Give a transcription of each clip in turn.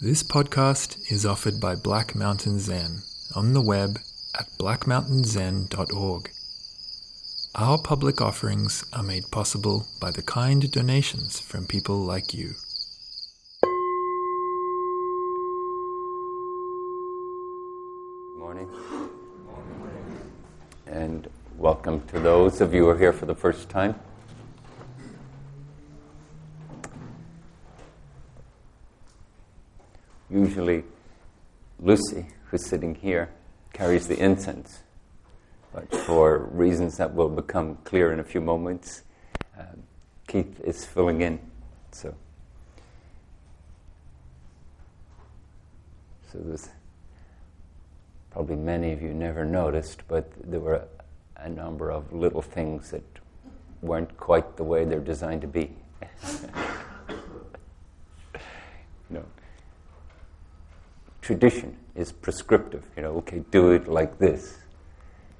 This podcast is offered by Black Mountain Zen on the web at blackmountainzen.org. Our public offerings are made possible by the kind donations from people like you. Good morning. And welcome to those of you who are here for the first time. Usually, Lucy, who's sitting here, carries the incense. But for reasons that will become clear in a few moments, um, Keith is filling in. So, so there's probably many of you never noticed, but there were a, a number of little things that weren't quite the way they're designed to be. know, tradition is prescriptive. You know, okay, do it like this.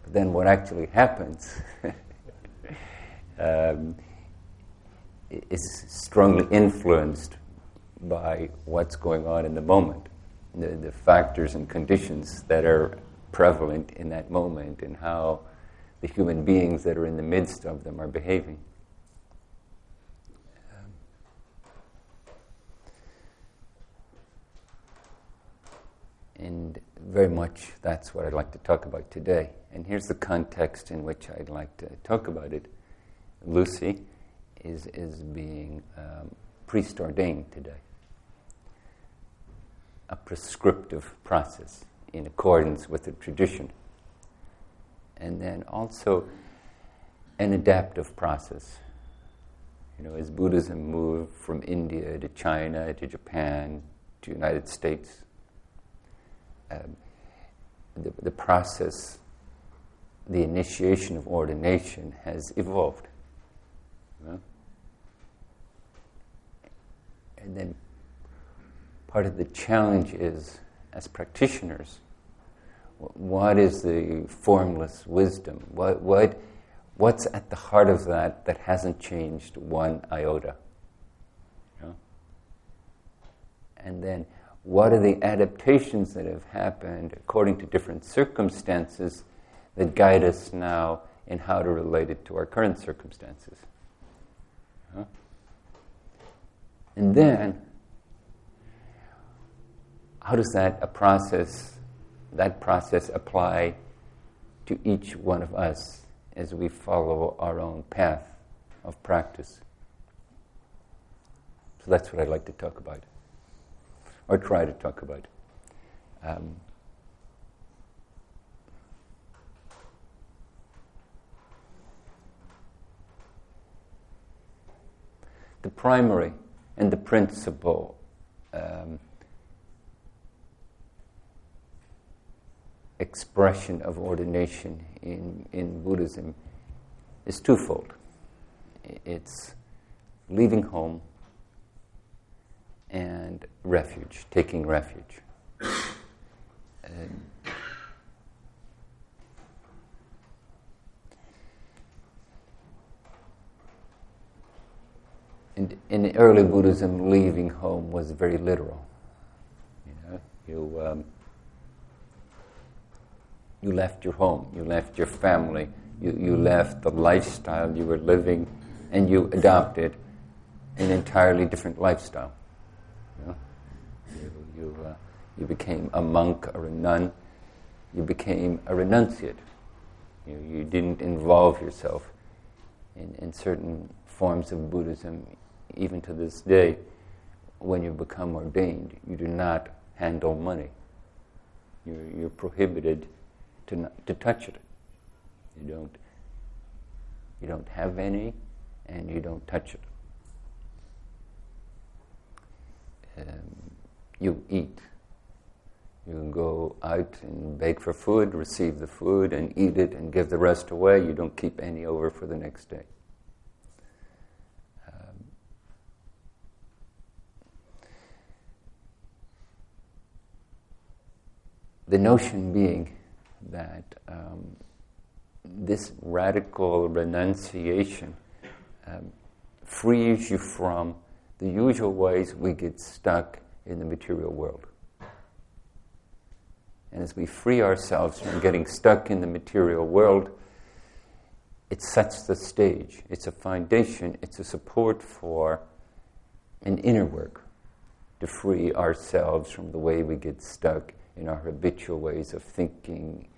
But then what actually happens um, is strongly influenced by what's going on in the moment, the, the factors and conditions that are prevalent in that moment, and how the human beings that are in the midst of them are behaving. And very much that's what I'd like to talk about today. And here's the context in which I'd like to talk about it. Lucy is, is being um, priest ordained today. A prescriptive process in accordance with the tradition. And then also an adaptive process. You know, as Buddhism moved from India to China to Japan to United States, um, the, the process, the initiation of ordination has evolved. You know? And then part of the challenge is, as practitioners, what is the formless wisdom? What, what, what's at the heart of that that hasn't changed one iota? And then what are the adaptations that have happened according to different circumstances that guide us now in how to relate it to our current circumstances? Huh? And then, how does that process, that process apply to each one of us as we follow our own path of practice? So that's what I'd like to talk about or try to talk about. Um, the primary and the principal um, expression of ordination in, in Buddhism is twofold. It's leaving home and refuge, taking refuge. And in, early Buddhism, leaving home was very literal. You know, you um, you left your home, you left your family, you, you left the lifestyle you were living, and you adopted an entirely different lifestyle. You, uh, you became a monk or a nun. You became a renunciate. You, you didn't involve yourself in, in certain forms of Buddhism. Even to this day, when you become ordained, you do not handle money. You're, you're prohibited to, not, to touch it. You don't, you don't have any, and you don't touch it. Um, you eat. You go out and beg for food, receive the food, and eat it and give the rest away. You don't keep any over for the next day. Um, the notion being that um, this radical renunciation um, frees you from the usual ways we get stuck in the material world. And as we free ourselves from getting stuck in the material world, it sets the stage. It's a foundation, it's a support for an inner work to free ourselves from the way we get stuck in our habitual ways of thinking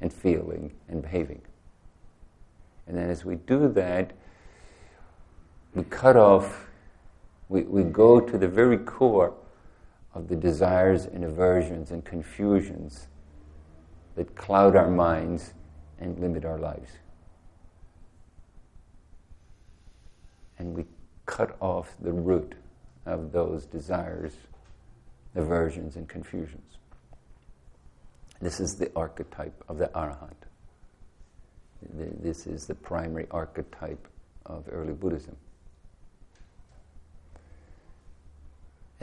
and feeling and behaving. And then as we do that, we cut off, we, we go to the very core of the desires and aversions and confusions that cloud our minds and limit our lives. And we cut off the root of those desires, aversions, and confusions. This is the archetype of the Arahant. This is the primary archetype of early Buddhism.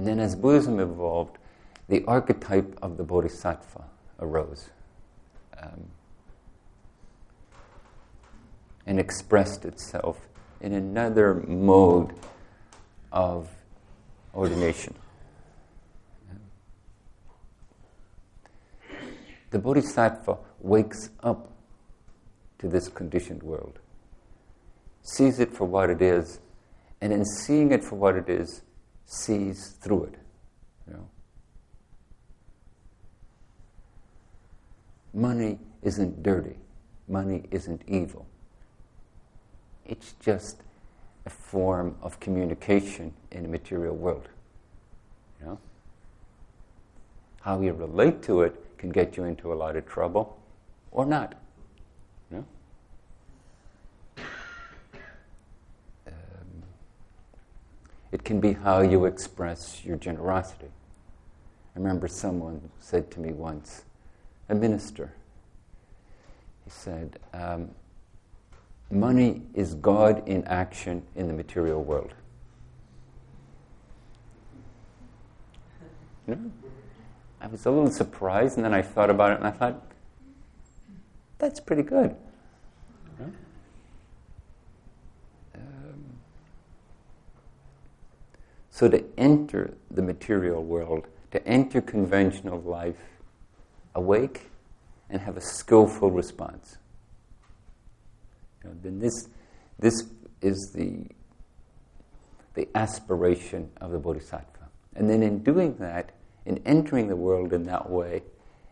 And then as Buddhism evolved, the archetype of the Bodhisattva arose um, and expressed itself in another mode of ordination. The Bodhisattva wakes up to this conditioned world, sees it for what it is, and in seeing it for what it is, sees through it. You know? Money isn't dirty. Money isn't evil. It's just a form of communication in the material world. You know? How you relate to it can get you into a lot of trouble or not. You know? Um, it can be how you express your generosity. I remember someone said to me once, a minister, he said, um, money is God in action in the material world. You know? I was a little surprised, and then I thought about it, and I thought, that's pretty good. So to enter the material world, to enter conventional life, awake and have a skillful response. You know, then this, this is the, the aspiration of the Bodhisattva. And then in doing that, in entering the world in that way,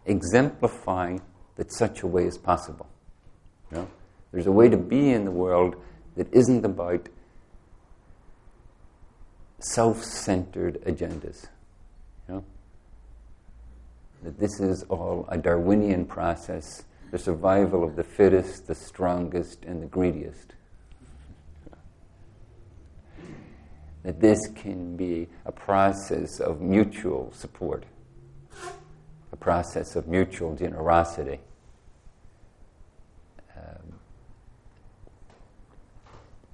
exemplifying that such a way is possible. You know? There's a way to be in the world that isn't about self-centered agendas. You know? That this is all a Darwinian process the survival of the fittest, the strongest, and the greediest. That this can be a process of mutual support, a process of mutual generosity. Um,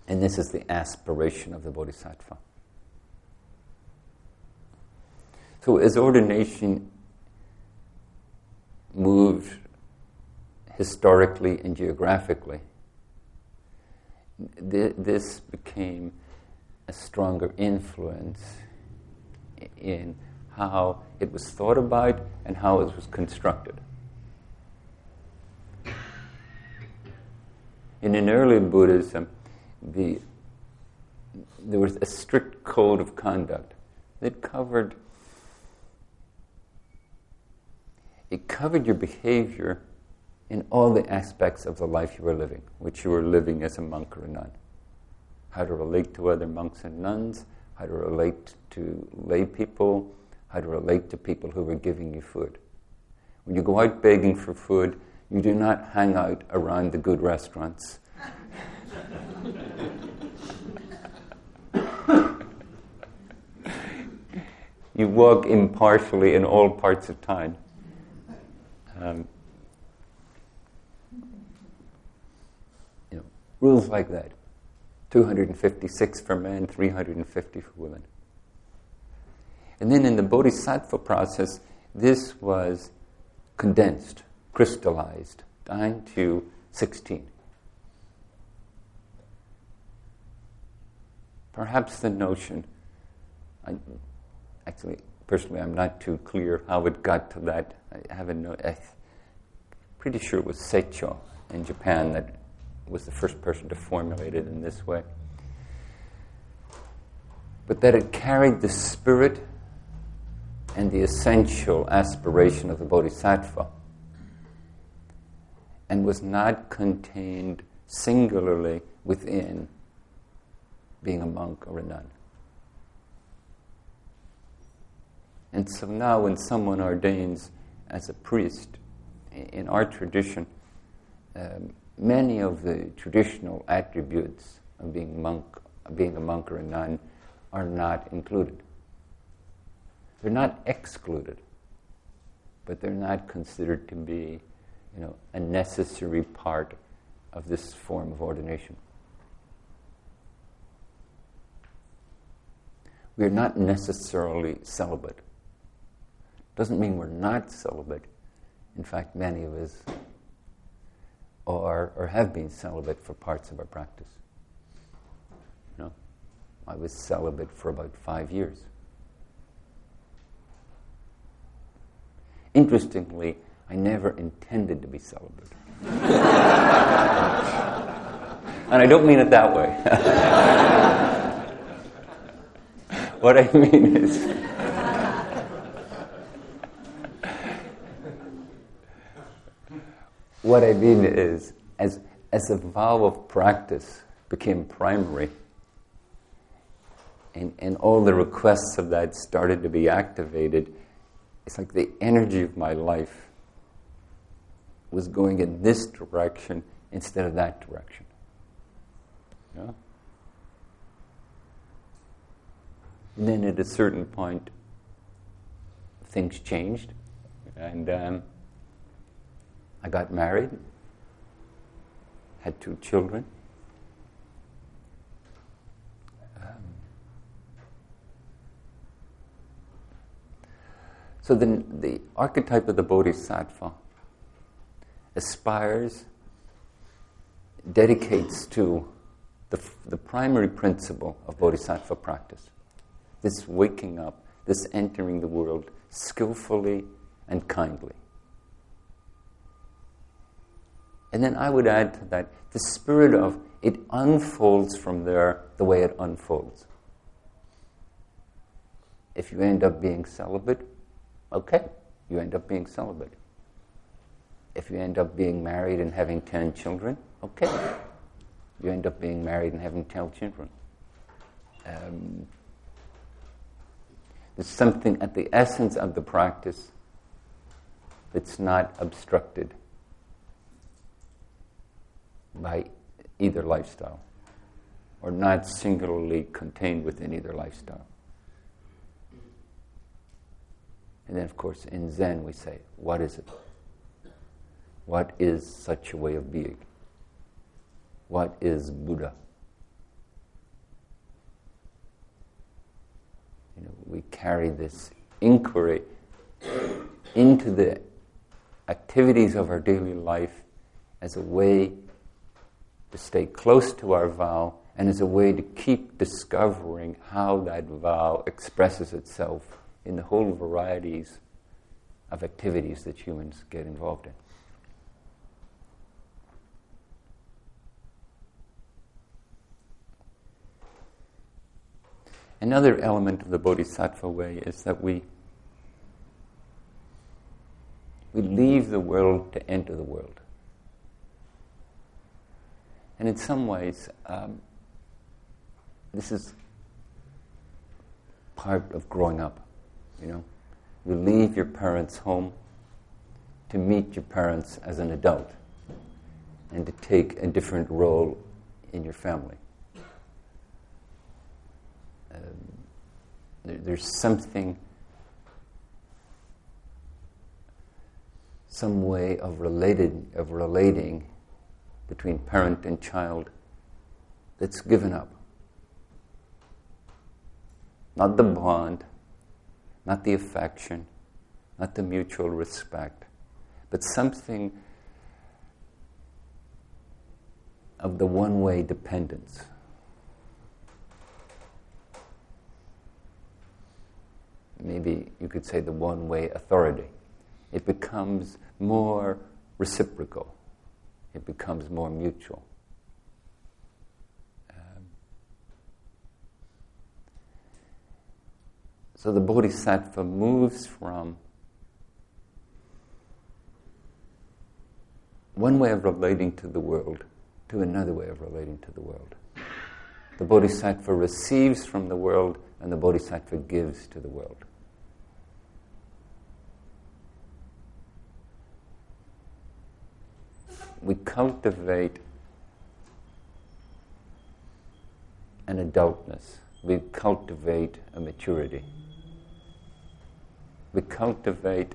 and this is the aspiration of the Bodhisattva. So, as ordination moved historically and geographically. This became a stronger influence in how it was thought about and how it was constructed. In an early Buddhism, the, there was a strict code of conduct that covered it covered your behavior in all the aspects of the life you were living, which you were living as a monk or a nun. How to relate to other monks and nuns, how to relate to lay people, how to relate to people who were giving you food. When you go out begging for food, you do not hang out around the good restaurants. you walk impartially in all parts of town. Um, Rules like that 256 for men, 350 for women. And then in the bodhisattva process, this was condensed, crystallized down to 16. Perhaps the notion I, actually, personally, I'm not too clear how it got to that. I haven't know. I'm pretty sure it was Saicho in Japan that was the first person to formulate it in this way. But that it carried the spirit and the essential aspiration of the Bodhisattva and was not contained singularly within being a monk or a nun. And so now, when someone ordains as a priest, in our tradition, um, many of the traditional attributes of being monk, being a monk or a nun, are not included. They're not excluded, but they're not considered to be, you know, a necessary part of this form of ordination. We are not necessarily celibate. Doesn't mean we're not celibate. In fact, many of us are or have been celibate for parts of our practice. You know, I was celibate for about five years. Interestingly, I never intended to be celibate. and I don't mean it that way. what I mean is, what I mean is, as, as a vow of practice became primary, and, and all the requests of that started to be activated, it's like the energy of my life was going in this direction instead of that direction. Yeah? And then at a certain point, things changed, and um, I got married, had two children. Um, so the, the archetype of the Bodhisattva aspires, dedicates to the, the primary principle of Bodhisattva practice this waking up, this entering the world skillfully and kindly. And then I would add to that the spirit of it unfolds from there the way it unfolds. If you end up being celibate, okay, you end up being celibate. If you end up being married and having 10 children, okay, you end up being married and having 10 children. Um, there's something at the essence of the practice that's not obstructed by either lifestyle or not singularly contained within either lifestyle. And then, of course, in Zen we say, what is it? What is such a way of being? What is Buddha? You know, we carry this inquiry into the activities of our daily life as a way to stay close to our vow and as a way to keep discovering how that vow expresses itself in the whole varieties of activities that humans get involved in. Another element of the Bodhisattva way is that we we leave the world to enter the world. And in some ways, um, this is part of growing up, you know. You leave your parents' home to meet your parents as an adult and to take a different role in your family. Um, there, there's something, some way of related of relating between parent and child that's given up. Not the bond, not the affection, not the mutual respect, but something of the one way dependence. maybe you could say the one way authority. It becomes more reciprocal, it becomes more mutual. Um, so the bodhisattva moves from one way of relating to the world to another way of relating to the world. The bodhisattva receives from the world, and the bodhisattva gives to the world. We cultivate an adultness, we cultivate a maturity, we cultivate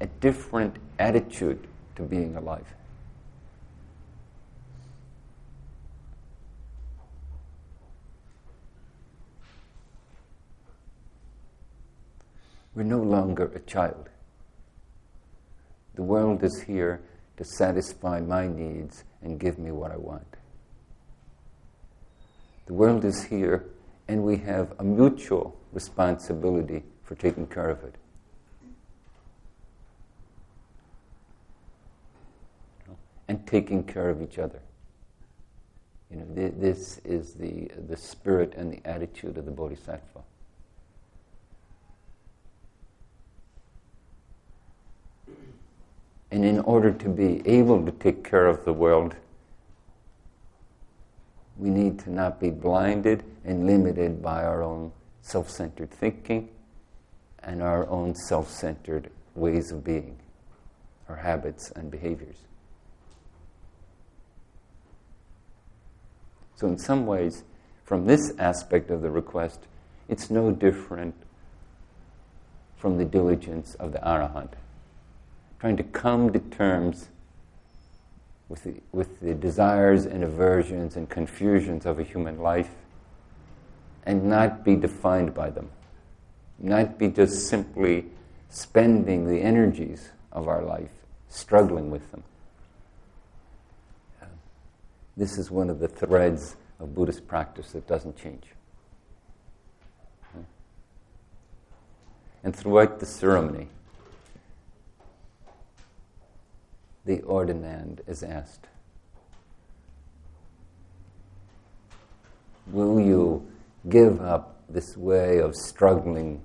a different attitude to being alive. We're no longer a child. The world is here to satisfy my needs and give me what I want. The world is here, and we have a mutual responsibility for taking care of it. And taking care of each other. You know, th- this is the, the spirit and the attitude of the Bodhisattva. And in order to be able to take care of the world, we need to not be blinded and limited by our own self centered thinking and our own self centered ways of being, our habits and behaviors. So, in some ways, from this aspect of the request, it's no different from the diligence of the Arahant trying to come to terms with the, with the desires and aversions and confusions of a human life and not be defined by them. Not be just simply spending the energies of our life struggling with them. This is one of the threads of Buddhist practice that doesn't change. And throughout the ceremony, the ordinand is asked. Will you give up this way of struggling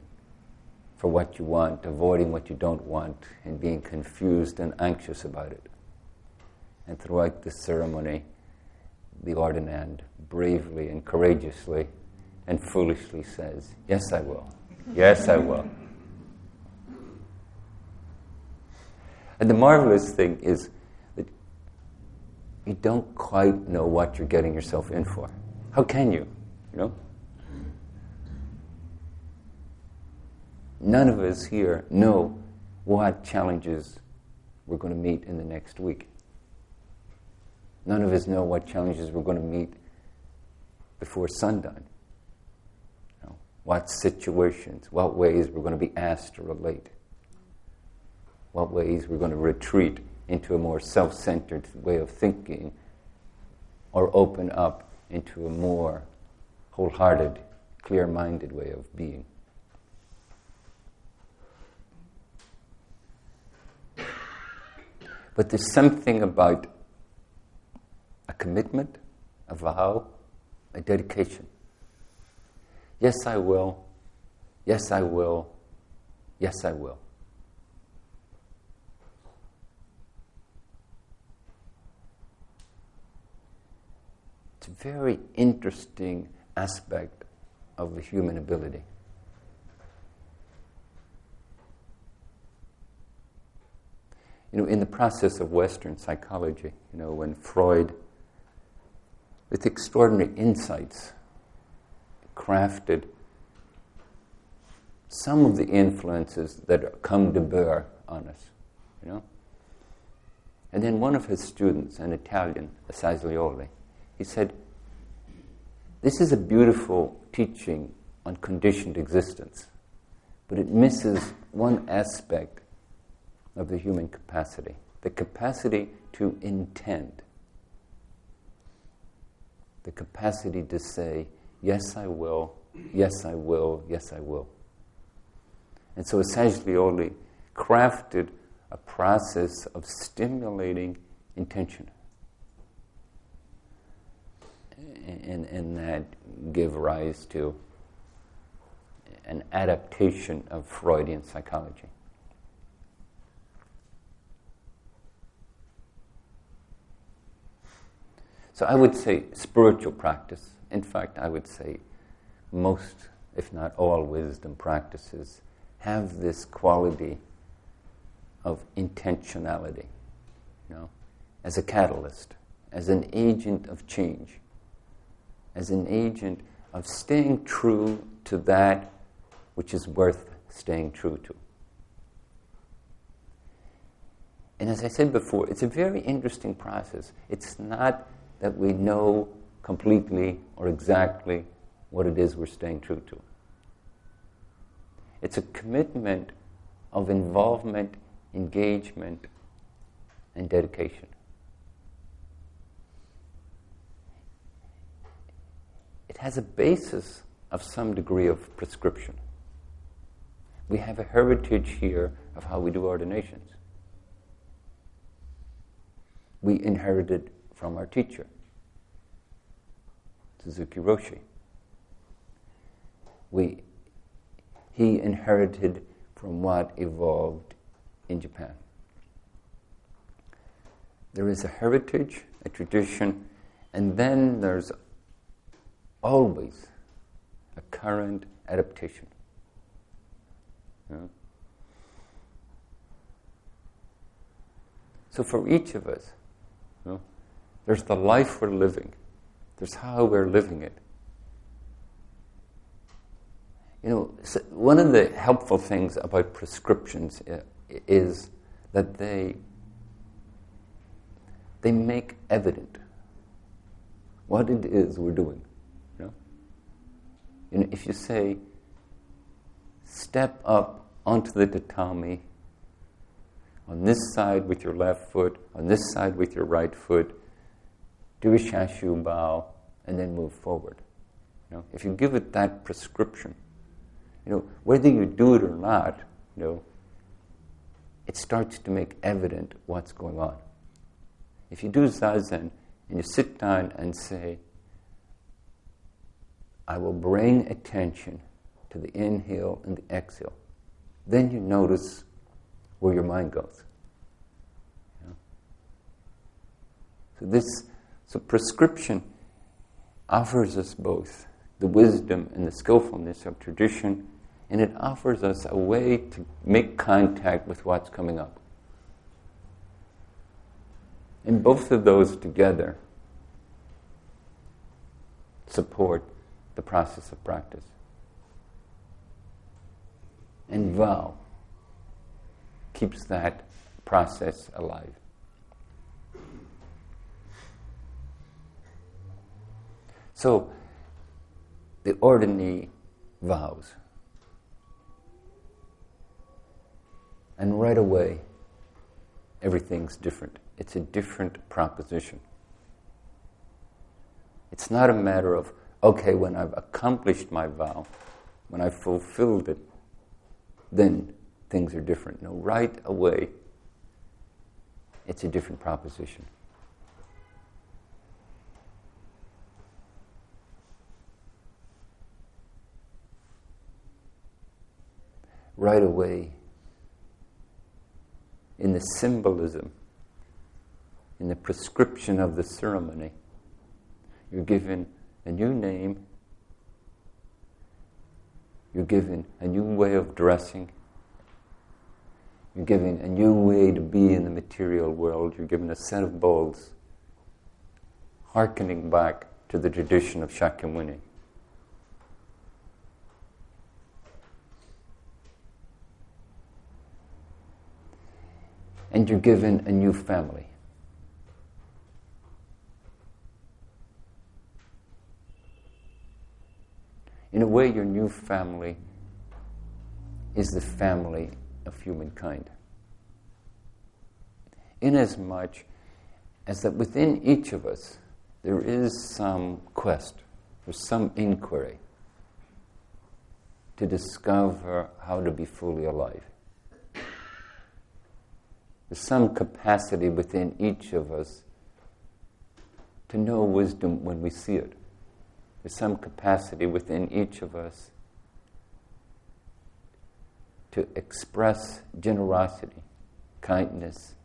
for what you want, avoiding what you don't want, and being confused and anxious about it? And throughout the ceremony, the ordinand bravely and courageously and foolishly says, Yes, I will. Yes, I will. And the marvelous thing is that you don't quite know what you're getting yourself in for. How can you? You know? None of us here know what challenges we're going to meet in the next week. None of us know what challenges we're going to meet before sundown. You know, what situations, what ways we're going to be asked to relate what ways we're going to retreat into a more self centered way of thinking or open up into a more wholehearted, clear minded way of being. But there's something about a commitment, a vow, a dedication. Yes, I will. Yes, I will. Yes, I will. Very interesting aspect of the human ability. You know, in the process of Western psychology, you know, when Freud, with extraordinary insights, crafted some of the influences that come to bear on us, you know. And then one of his students, an Italian, Assagioli, he said, This is a beautiful teaching on conditioned existence, but it misses one aspect of the human capacity the capacity to intend, the capacity to say, Yes, I will, yes, I will, yes, I will. And so only crafted a process of stimulating intention. And, and that give rise to an adaptation of Freudian psychology. So I would say spiritual practice. In fact, I would say most, if not all, wisdom practices have this quality of intentionality, you know, as a catalyst, as an agent of change, as an agent of staying true to that which is worth staying true to. And as I said before, it's a very interesting process. It's not that we know completely or exactly what it is we're staying true to. It's a commitment of involvement, engagement, and dedication. It has a basis of some degree of prescription. We have a heritage here of how we do ordinations. We inherited from our teacher, Suzuki Roshi. We, he inherited from what evolved in Japan. There is a heritage, a tradition, and then there's always a current adaptation. Yeah? So for each of us, you know, there's the life we're living. There's how we're living it. You know, so one of the helpful things about prescriptions uh, is that they they make evident what it is we're doing. You know? if you say, step up onto the tatami on this side with your left foot, on this side with your right foot, do a shashu bow, and then move forward. You know, if you give it that prescription, you know, whether you do it or not, you know, it starts to make evident what's going on. If you do zazen and you sit down and say, I will bring attention to the inhale and the exhale, then you notice where your mind goes. So this so prescription offers us both the wisdom and the skillfulness of tradition, and it offers us a way to make contact with what's coming up. And both of those together support the process of practice. And vow keeps that process alive. So, the ordinand vows. And right away, everything's different. It's a different proposition. It's not a matter of, okay, when I've accomplished my vow, when I've fulfilled it, then things are different. No, right away, it's a different proposition. right away in the symbolism, in the prescription of the ceremony. You're given a new name, you're given a new way of dressing, you're given a new way to be in the material world, you're given a set of bowls, hearkening back to the tradition of Shakyamuni. and you're given a new family. In a way, your new family is the family of humankind. Inasmuch as that within each of us there is some quest, there's some inquiry. to discover how to be fully alive. There's some capacity within each of us to know wisdom when we see it. Some capacity within each of us to express generosity, kindness,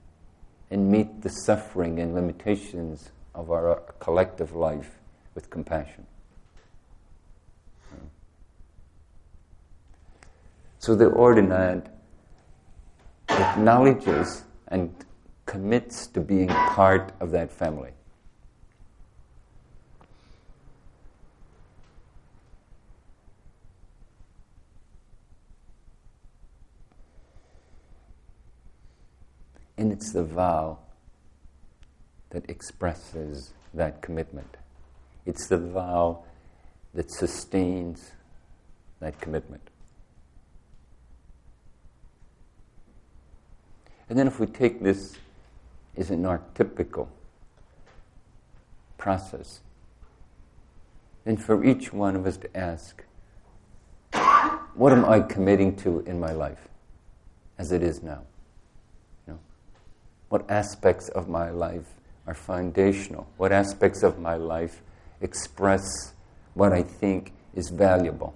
and meet the suffering and limitations of our collective life with compassion. So the ordinand acknowledges and commits to being part of that family. And it's the vow that expresses that commitment. It's the vow that sustains that commitment. And then if we take this as an archetypical process, then for each one of us to ask, what am I committing to in my life as it is now? What aspects of my life are foundational? What aspects of my life express what I think is valuable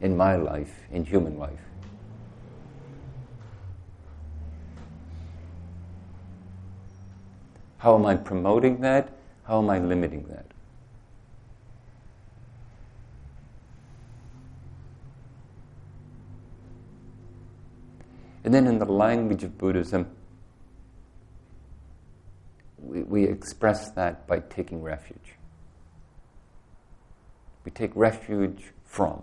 in my life, in human life? How am I promoting that? How am I limiting that? And then in the language of Buddhism, we, we express that by taking refuge. We take refuge from.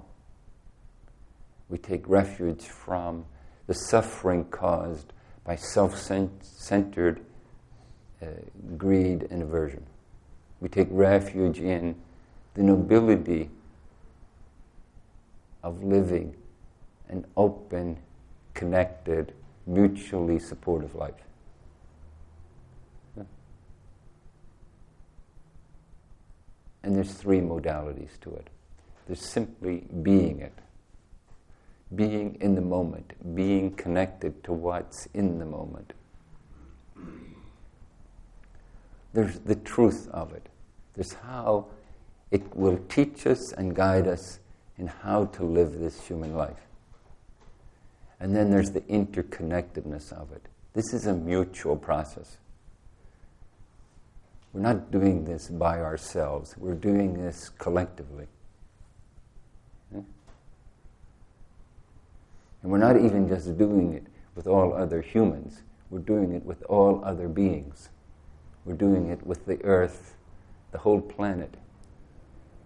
We take refuge from the suffering caused by self centered uh, greed and aversion. We take refuge in the nobility of living an open, connected, mutually supportive life. And there's three modalities to it. There's simply being it, being in the moment, being connected to what's in the moment there's the truth of it. There's how it will teach us and guide us in how to live this human life. And then there's the interconnectedness of it. This is a mutual process. We're not doing this by ourselves, we're doing this collectively. Hmm? And we're not even just doing it with all other humans, we're doing it with all other beings. We're doing it with the earth, the whole planet,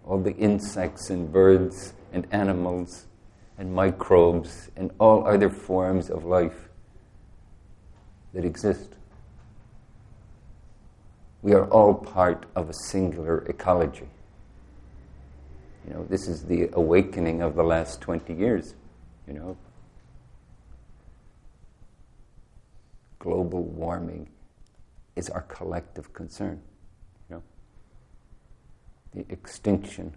all the insects and birds and animals and microbes and all other forms of life that exist. We are all part of a singular ecology. You know, this is the awakening of the last 20 years, you know. Global warming is our collective concern. You know? The extinction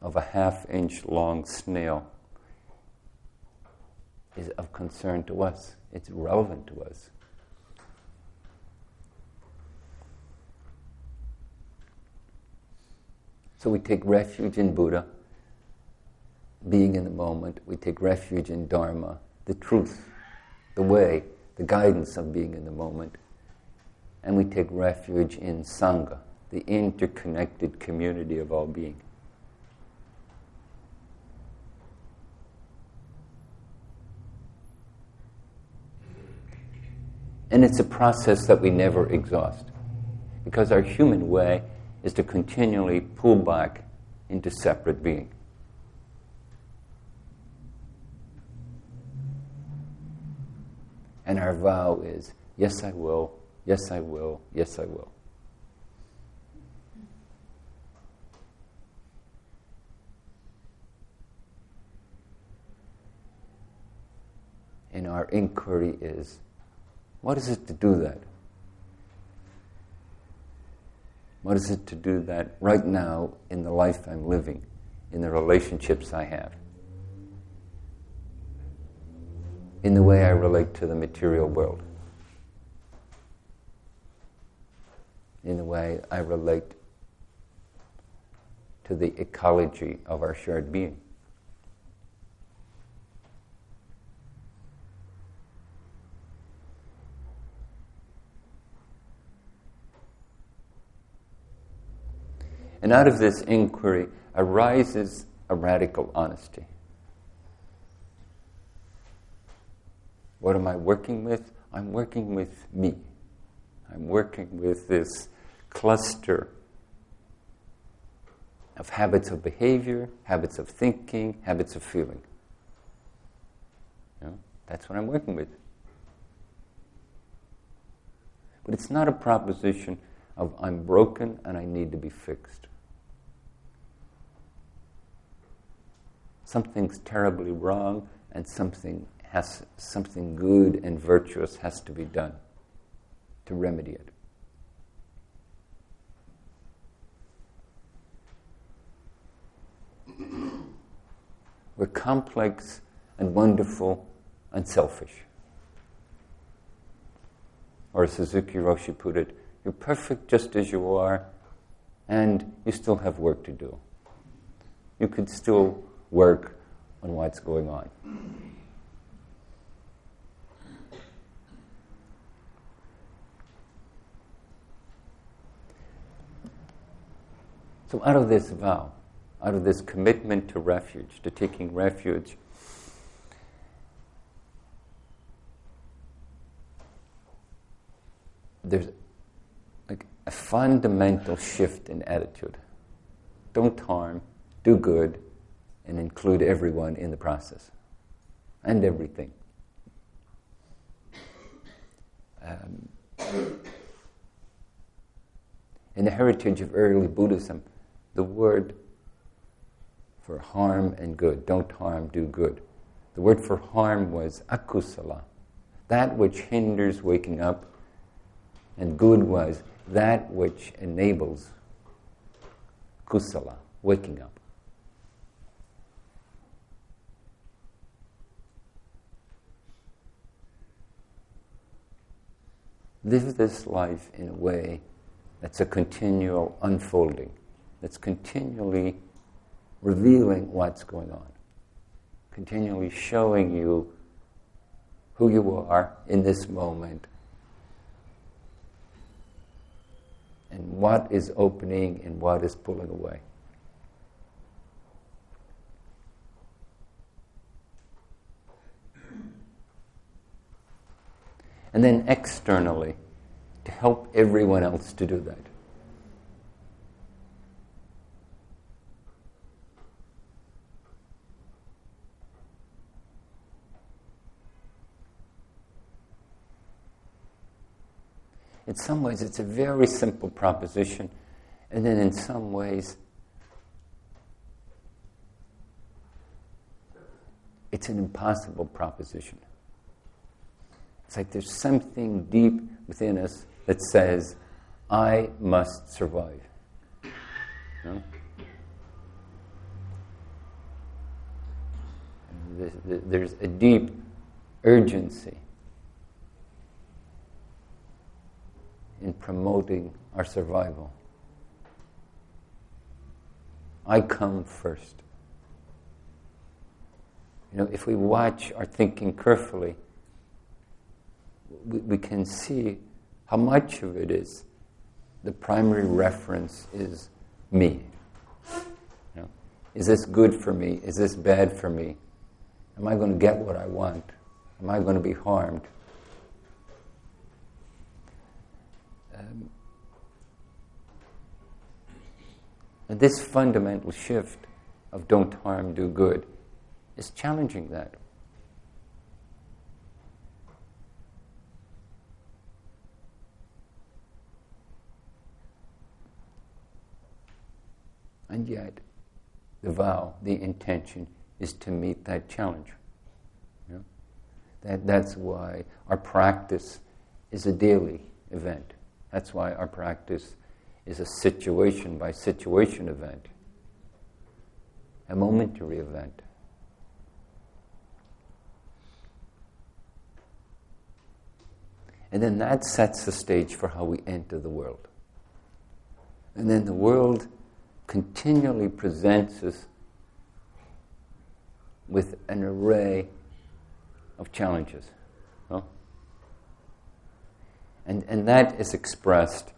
of a half inch long snail is of concern to us, it's relevant to us. So we take refuge in Buddha, being in the moment. We take refuge in Dharma, the truth, the way, the guidance of being in the moment and we take refuge in Sangha, the interconnected community of all being. And it's a process that we never exhaust because our human way is to continually pull back into separate being. And our vow is yes, I will, Yes, I will. Yes, I will. And our inquiry is what is it to do that? What is it to do that right now in the life I'm living, in the relationships I have, in the way I relate to the material world, in the way I relate to the ecology of our shared being. And out of this inquiry arises a radical honesty. What am I working with? I'm working with me. I'm working with this cluster of habits of behavior, habits of thinking, habits of feeling. You know, that's what I'm working with. But it's not a proposition of I'm broken and I need to be fixed. Something's terribly wrong and something has something good and virtuous has to be done to remedy it. We're complex and wonderful and selfish. Or as Suzuki Roshi put it, you're perfect just as you are, and you still have work to do. You could still work on what's going on. So, out of this vow, out of this commitment to refuge, to taking refuge, there's like a fundamental shift in attitude. Don't harm, do good, and include everyone in the process and everything. Um, in the heritage of early Buddhism, the word for harm and good, don't harm, do good. The word for harm was akusala, that which hinders waking up, and good was that which enables kusala, waking up. Live this life in a way that's a continual unfolding, that's continually revealing what's going on, continually showing you who you are in this moment and what is opening and what is pulling away. And then externally to help everyone else to do that. In some ways, it's a very simple proposition, and then in some ways, it's an impossible proposition. It's like there's something deep within us that says, I must survive. There's a deep urgency in promoting our survival. I come first. You know, if we watch our thinking carefully, we, we can see how much of it is the primary reference is me. You know, is this good for me? Is this bad for me? Am I going to get what I want? Am I going to be harmed? Um, this fundamental shift of don't harm, do good is challenging that. And yet, the vow, the intention, is to meet that challenge. You know? that, that's why our practice is a daily event. That's why our practice is a situation by situation event. a momentary event. And then that sets the stage for how we enter the world. And then the world continually presents us with an array of challenges. And, and that is expressed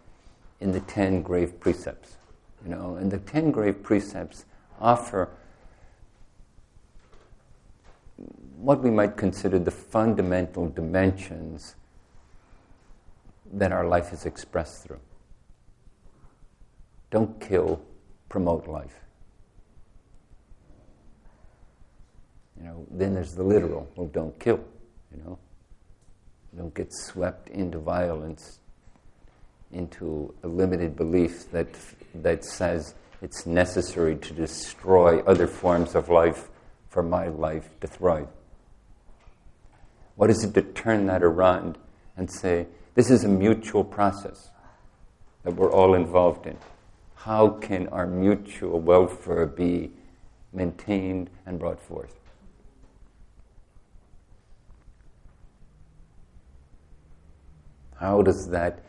in the ten grave precepts. You know, and the ten grave precepts offer what we might consider the fundamental dimensions that our life is expressed through. Don't kill, promote life. You know, then there's the literal, well, don't kill, you know. Don't get swept into violence, into a limited belief that, that says it's necessary to destroy other forms of life for my life to thrive. What is it to turn that around and say, this is a mutual process that we're all involved in? How can our mutual welfare be maintained and brought forth? How does that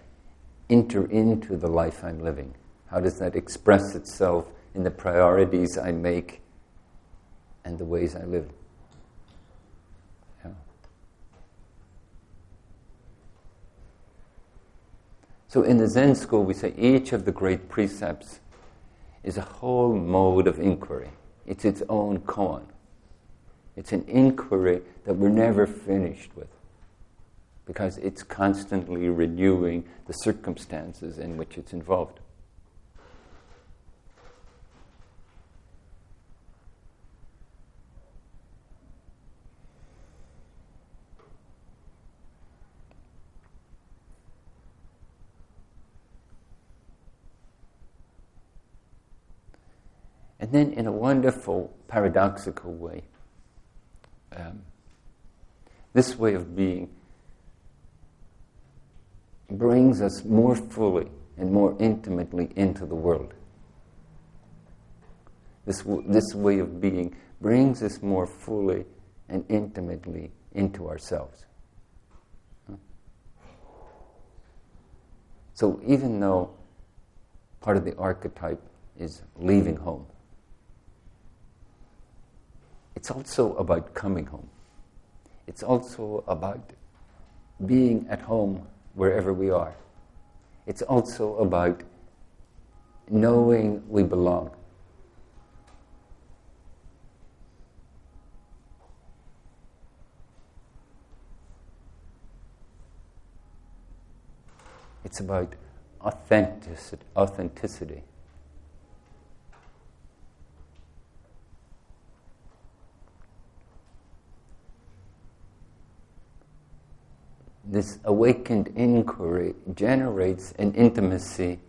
enter into the life I'm living? How does that express itself in the priorities I make and the ways I live? So in the Zen school, we say each of the great precepts is a whole mode of inquiry. It's its own koan. It's an inquiry that we're never finished with because it's constantly renewing the circumstances in which it's involved. Then, in a wonderful, paradoxical way, um, this way of being brings us more fully and more intimately into the world. This, this way of being brings us more fully and intimately into ourselves. So even though part of the archetype is leaving home, it's also about coming home. It's also about being at home wherever we are. It's also about knowing we belong. It's about authenticity. This awakened inquiry generates an intimacy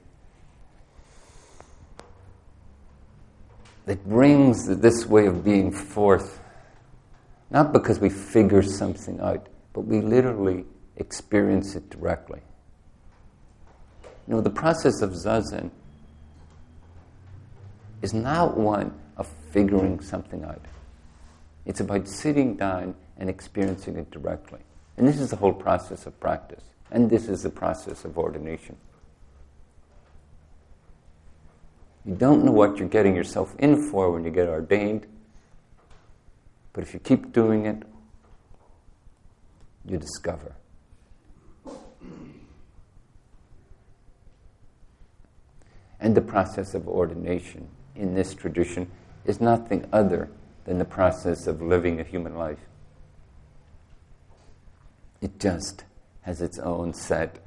that brings this way of being forth, not because we figure something out, but we literally experience it directly. You know, the process of zazen is not one of figuring something out. It's about sitting down and experiencing it directly. And this is the whole process of practice. And this is the process of ordination. You don't know what you're getting yourself in for when you get ordained, but if you keep doing it, you discover. And the process of ordination in this tradition is nothing other than the process of living a human life. It just has its own set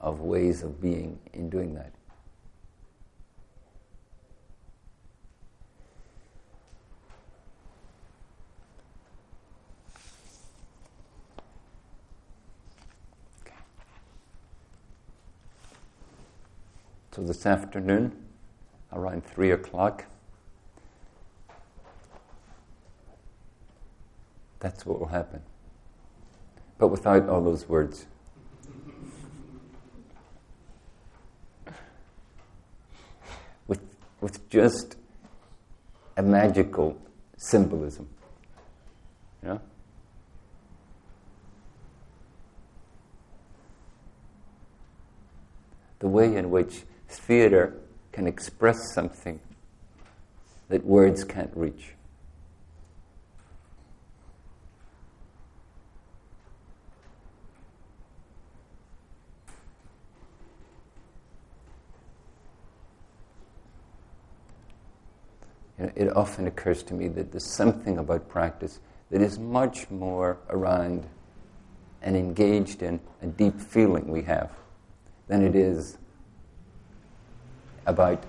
of ways of being in doing that. So this afternoon, around three o'clock, that's what will happen but without all those words. With, with just a magical symbolism. Yeah? The way in which theater can express something that words can't reach. It often occurs to me that there's something about practice that is much more around and engaged in a deep feeling we have than it is about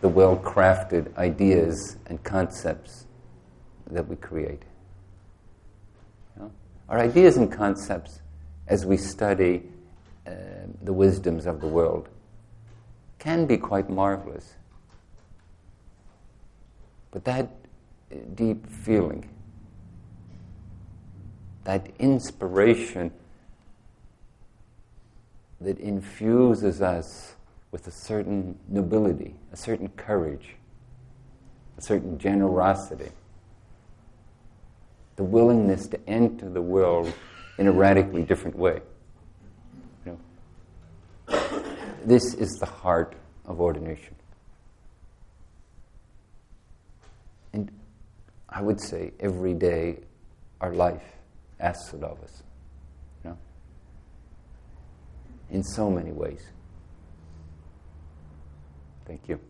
the well crafted ideas and concepts that we create. You know? Our ideas and concepts, as we study uh, the wisdoms of the world, can be quite marvelous. But that deep feeling, that inspiration that infuses us with a certain nobility, a certain courage, a certain generosity, the willingness to enter the world in a radically different way. You know, this is the heart of ordination. And I would say every day our life asks it of us. You know? In so many ways. Thank you.